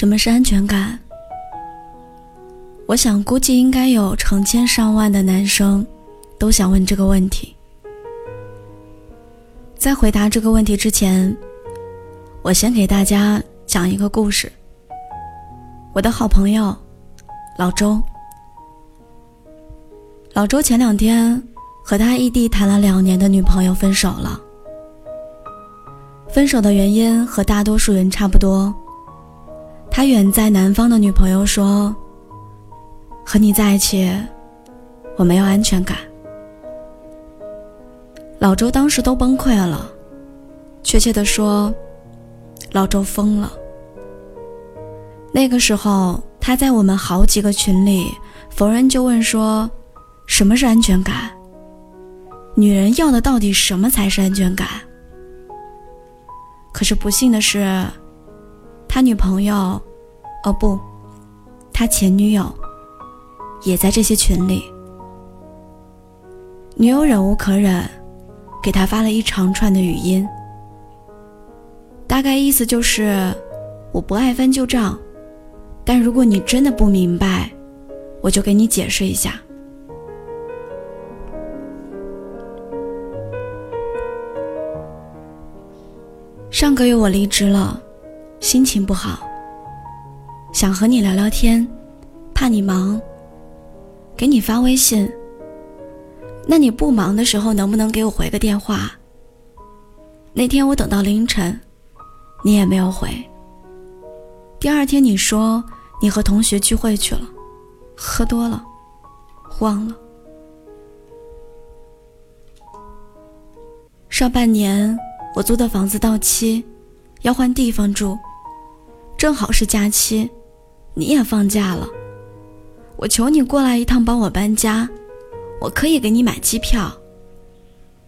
什么是安全感？我想，估计应该有成千上万的男生都想问这个问题。在回答这个问题之前，我先给大家讲一个故事。我的好朋友老周，老周前两天和他异地谈了两年的女朋友分手了。分手的原因和大多数人差不多。他远在南方的女朋友说：“和你在一起，我没有安全感。”老周当时都崩溃了，确切的说，老周疯了。那个时候，他在我们好几个群里逢人就问说：“什么是安全感？女人要的到底什么才是安全感？”可是不幸的是，他女朋友，哦不，他前女友，也在这些群里。女友忍无可忍，给他发了一长串的语音，大概意思就是：我不爱翻旧账，但如果你真的不明白，我就给你解释一下。上个月我离职了，心情不好，想和你聊聊天，怕你忙，给你发微信。那你不忙的时候，能不能给我回个电话？那天我等到凌晨，你也没有回。第二天你说你和同学聚会去了，喝多了，忘了。上半年。我租的房子到期，要换地方住，正好是假期，你也放假了，我求你过来一趟帮我搬家，我可以给你买机票。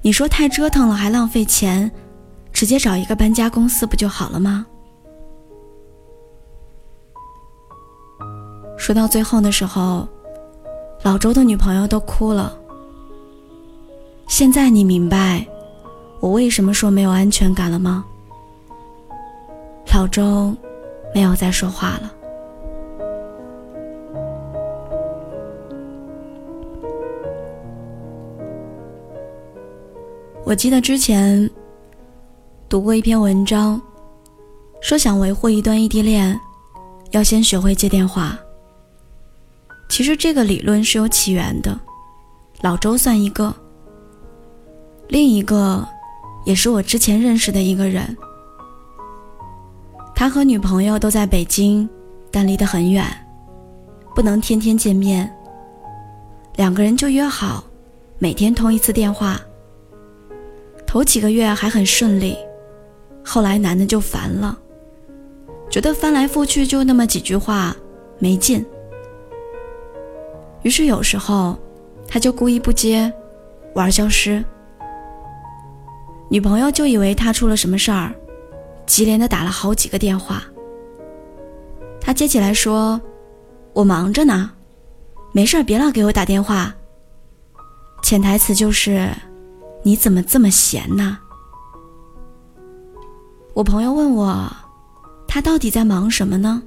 你说太折腾了还浪费钱，直接找一个搬家公司不就好了吗？说到最后的时候，老周的女朋友都哭了。现在你明白。我为什么说没有安全感了吗？老周没有再说话了。我记得之前读过一篇文章，说想维护一段异地恋，要先学会接电话。其实这个理论是有起源的，老周算一个，另一个。也是我之前认识的一个人，他和女朋友都在北京，但离得很远，不能天天见面。两个人就约好，每天通一次电话。头几个月还很顺利，后来男的就烦了，觉得翻来覆去就那么几句话，没劲。于是有时候，他就故意不接，玩消失。女朋友就以为他出了什么事儿，急连的打了好几个电话。他接起来说：“我忙着呢，没事别老给我打电话。”潜台词就是：“你怎么这么闲呢？”我朋友问我：“他到底在忙什么呢？”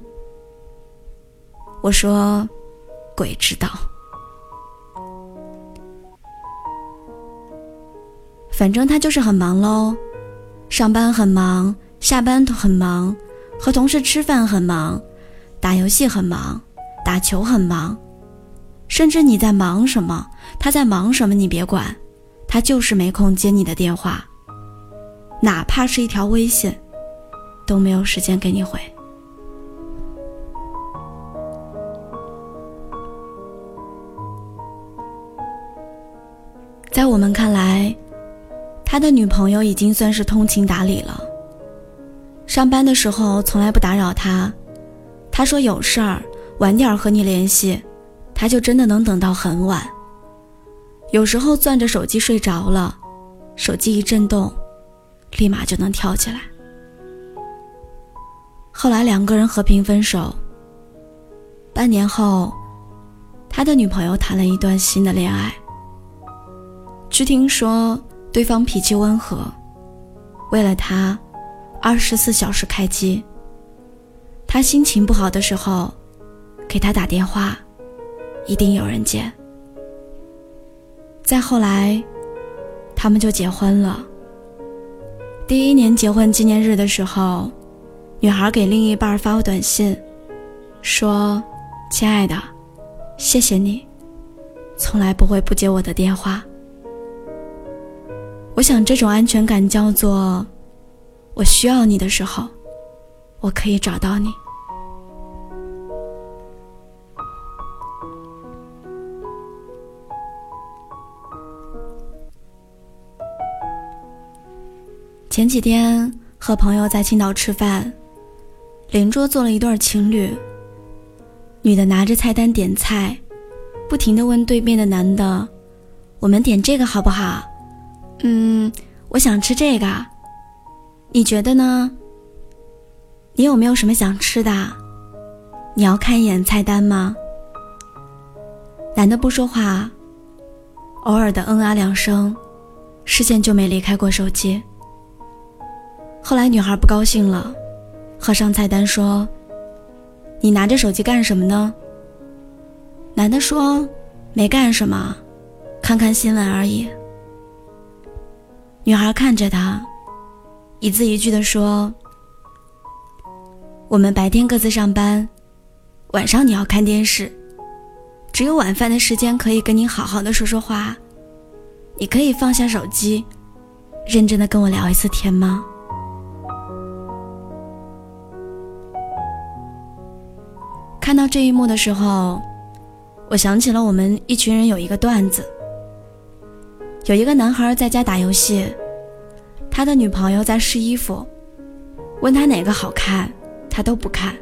我说：“鬼知道。”反正他就是很忙喽，上班很忙，下班很忙，和同事吃饭很忙，打游戏很忙，打球很忙，甚至你在忙什么，他在忙什么，你别管，他就是没空接你的电话，哪怕是一条微信，都没有时间给你回。在我们看来。他的女朋友已经算是通情达理了。上班的时候从来不打扰他，他说有事儿晚点和你联系，他就真的能等到很晚。有时候攥着手机睡着了，手机一震动，立马就能跳起来。后来两个人和平分手。半年后，他的女朋友谈了一段新的恋爱。据听说。对方脾气温和，为了他，二十四小时开机。他心情不好的时候，给他打电话，一定有人接。再后来，他们就结婚了。第一年结婚纪念日的时候，女孩给另一半发过短信，说：“亲爱的，谢谢你，从来不会不接我的电话。”我想，这种安全感叫做，我需要你的时候，我可以找到你。前几天和朋友在青岛吃饭，邻桌坐了一对情侣。女的拿着菜单点菜，不停的问对面的男的：“我们点这个好不好？”“嗯，我想吃这个，你觉得呢？你有没有什么想吃的？你要看一眼菜单吗？”男的不说话，偶尔的嗯啊两声，视线就没离开过手机。后来女孩不高兴了，合上菜单说：“你拿着手机干什么呢？”男的说：“没干什么，看看新闻而已。”女孩看着他，一字一句的说：“我们白天各自上班，晚上你要看电视，只有晚饭的时间可以跟你好好的说说话，你可以放下手机，认真的跟我聊一次天吗？”看到这一幕的时候，我想起了我们一群人有一个段子：有一个男孩在家打游戏，他的女朋友在试衣服，问他哪个好看，他都不看。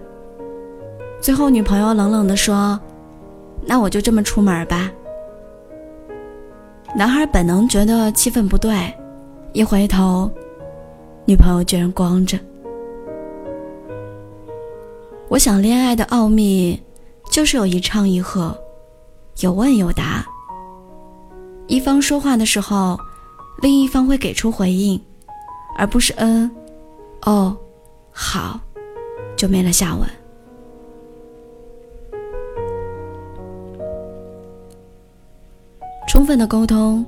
最后女朋友冷冷地说：“那我就这么出门吧。”男孩本能觉得气氛不对，一回头，女朋友居然光着。我想，恋爱的奥秘就是有一唱一和，有问有答。一方说话的时候，另一方会给出回应，而不是嗯、哦、好，就没了下文。充分的沟通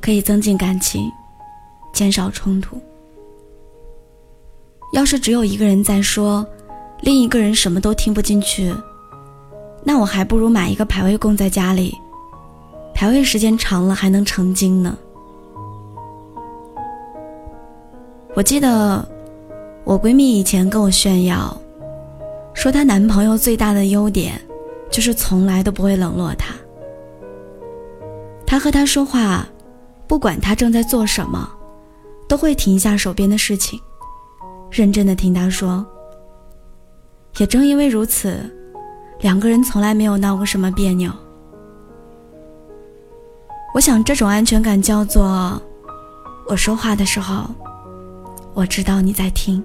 可以增进感情，减少冲突。要是只有一个人在说，另一个人什么都听不进去，那我还不如买一个排位供在家里，排位时间长了还能成精呢。我记得我闺蜜以前跟我炫耀，说她男朋友最大的优点就是从来都不会冷落她。他和她说话，不管他正在做什么，都会停下手边的事情，认真的听她说。也正因为如此，两个人从来没有闹过什么别扭。我想，这种安全感叫做：我说话的时候，我知道你在听。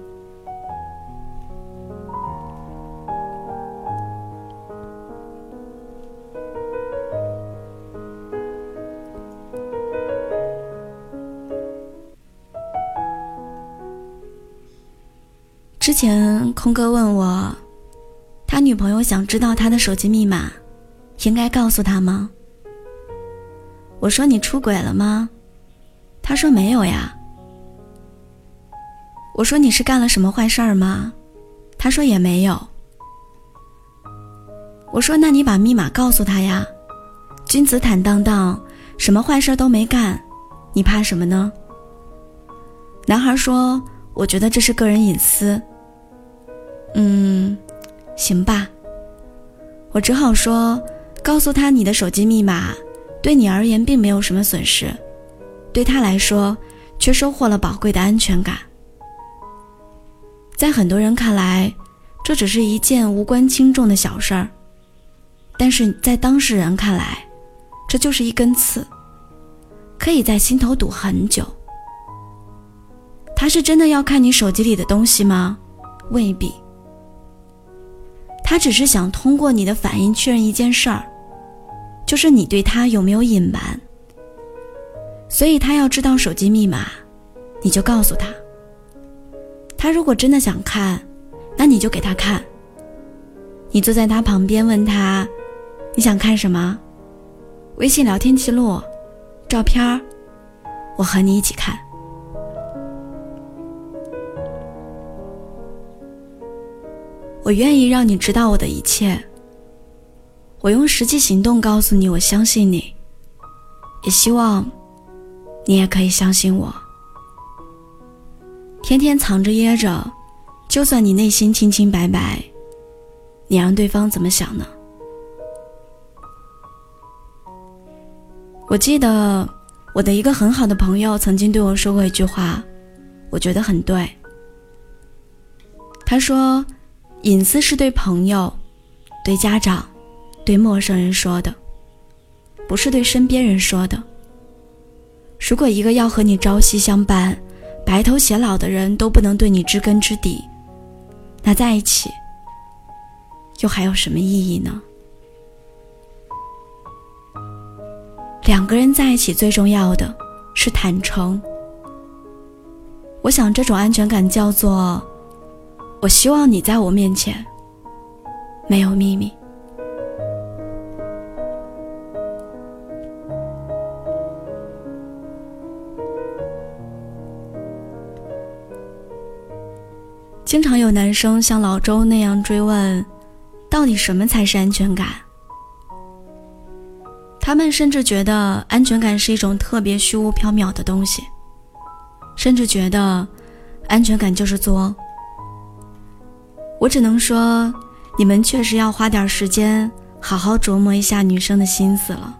之前空哥问我，他女朋友想知道他的手机密码，应该告诉他吗？我说你出轨了吗？他说没有呀。我说你是干了什么坏事儿吗？他说也没有。我说那你把密码告诉他呀，君子坦荡荡，什么坏事都没干，你怕什么呢？男孩说，我觉得这是个人隐私。嗯，行吧。我只好说，告诉他你的手机密码，对你而言并没有什么损失，对他来说却收获了宝贵的安全感。在很多人看来，这只是一件无关轻重的小事儿，但是在当事人看来，这就是一根刺，可以在心头堵很久。他是真的要看你手机里的东西吗？未必。他只是想通过你的反应确认一件事儿，就是你对他有没有隐瞒。所以他要知道手机密码，你就告诉他。他如果真的想看，那你就给他看，你坐在他旁边，问他：“你想看什么？微信聊天记录、照片儿，我和你一起看。”我愿意让你知道我的一切。我用实际行动告诉你，我相信你，也希望你也可以相信我。天天藏着掖着，就算你内心清清白白。你让对方怎么想呢？我记得我的一个很好的朋友曾经对我说过一句话，我觉得很对。他说：“隐私是对朋友、对家长、对陌生人说的，不是对身边人说的。如果一个要和你朝夕相伴、白头偕老的人都不能对你知根知底，那在一起。”又还有什么意义呢？两个人在一起最重要的是坦诚。我想这种安全感叫做：我希望你在我面前没有秘密。经常有男生像老周那样追问。到底什么才是安全感？他们甚至觉得安全感是一种特别虚无缥缈的东西，甚至觉得安全感就是作。我只能说，你们确实要花点时间好好琢磨一下女生的心思了。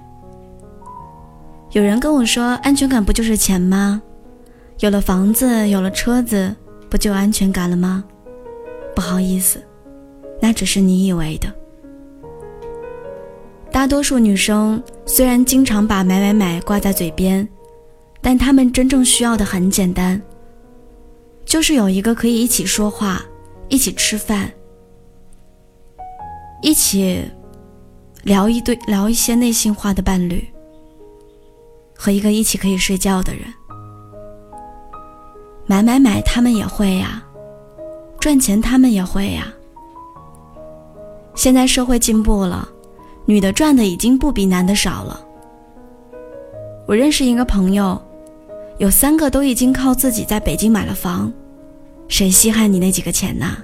有人跟我说，安全感不就是钱吗？有了房子，有了车子，不就安全感了吗？不好意思。那只是你以为的。大多数女生虽然经常把“买买买”挂在嘴边，但她们真正需要的很简单，就是有一个可以一起说话、一起吃饭、一起聊一堆、聊一些内心话的伴侣，和一个一起可以睡觉的人。买买买，他们也会呀；赚钱，他们也会呀。现在社会进步了，女的赚的已经不比男的少了。我认识一个朋友，有三个都已经靠自己在北京买了房，谁稀罕你那几个钱呐？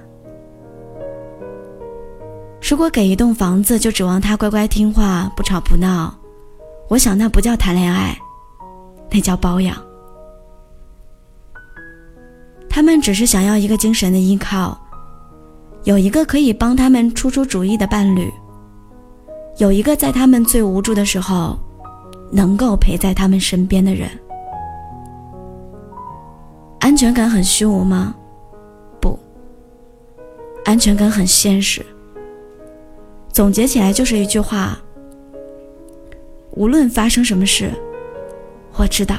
如果给一栋房子就指望他乖乖听话不吵不闹，我想那不叫谈恋爱，那叫包养。他们只是想要一个精神的依靠。有一个可以帮他们出出主意的伴侣，有一个在他们最无助的时候能够陪在他们身边的人。安全感很虚无吗？不，安全感很现实。总结起来就是一句话：无论发生什么事，我知道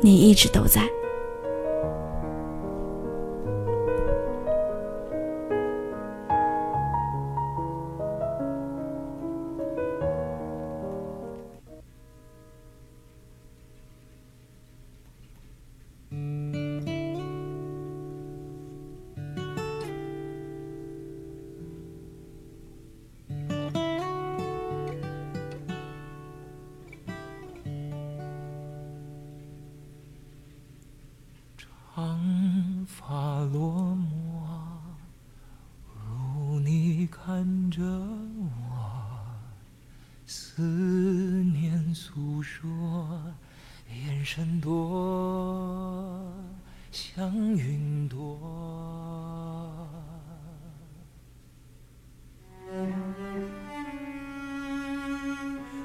你一直都在。落寞。如你看着我，思念诉说，眼神多像云朵。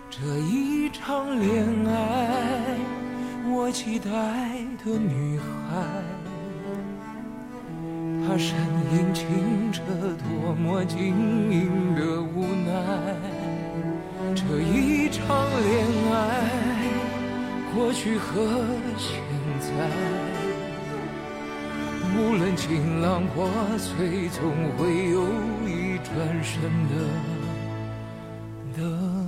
这一场恋爱，我期待的女孩。她身影清澈，多么晶莹的无奈。这一场恋爱。过去和现在，无论晴朗破碎，总会有一转身的等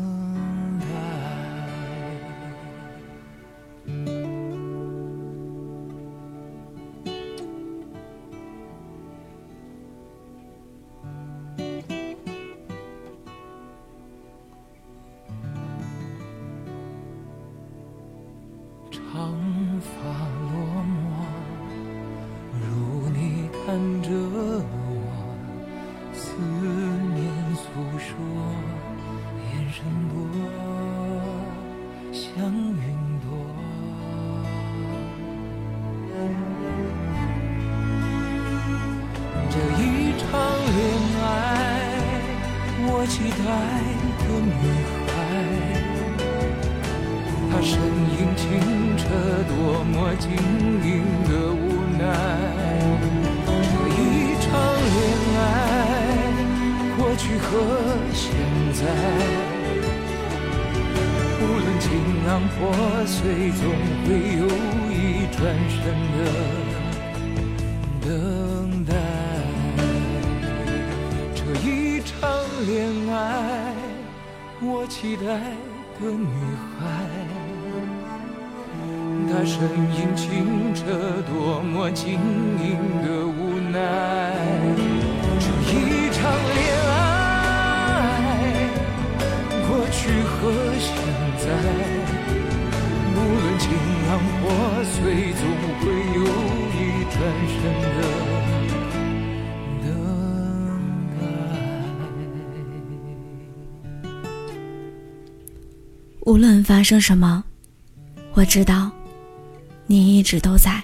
看着去和现在，无论情浪破碎，总会有一转身的等待。这一场恋爱，我期待的女孩。她身影清澈，多么晶莹的无奈。无论发生什么，我知道。你一直都在。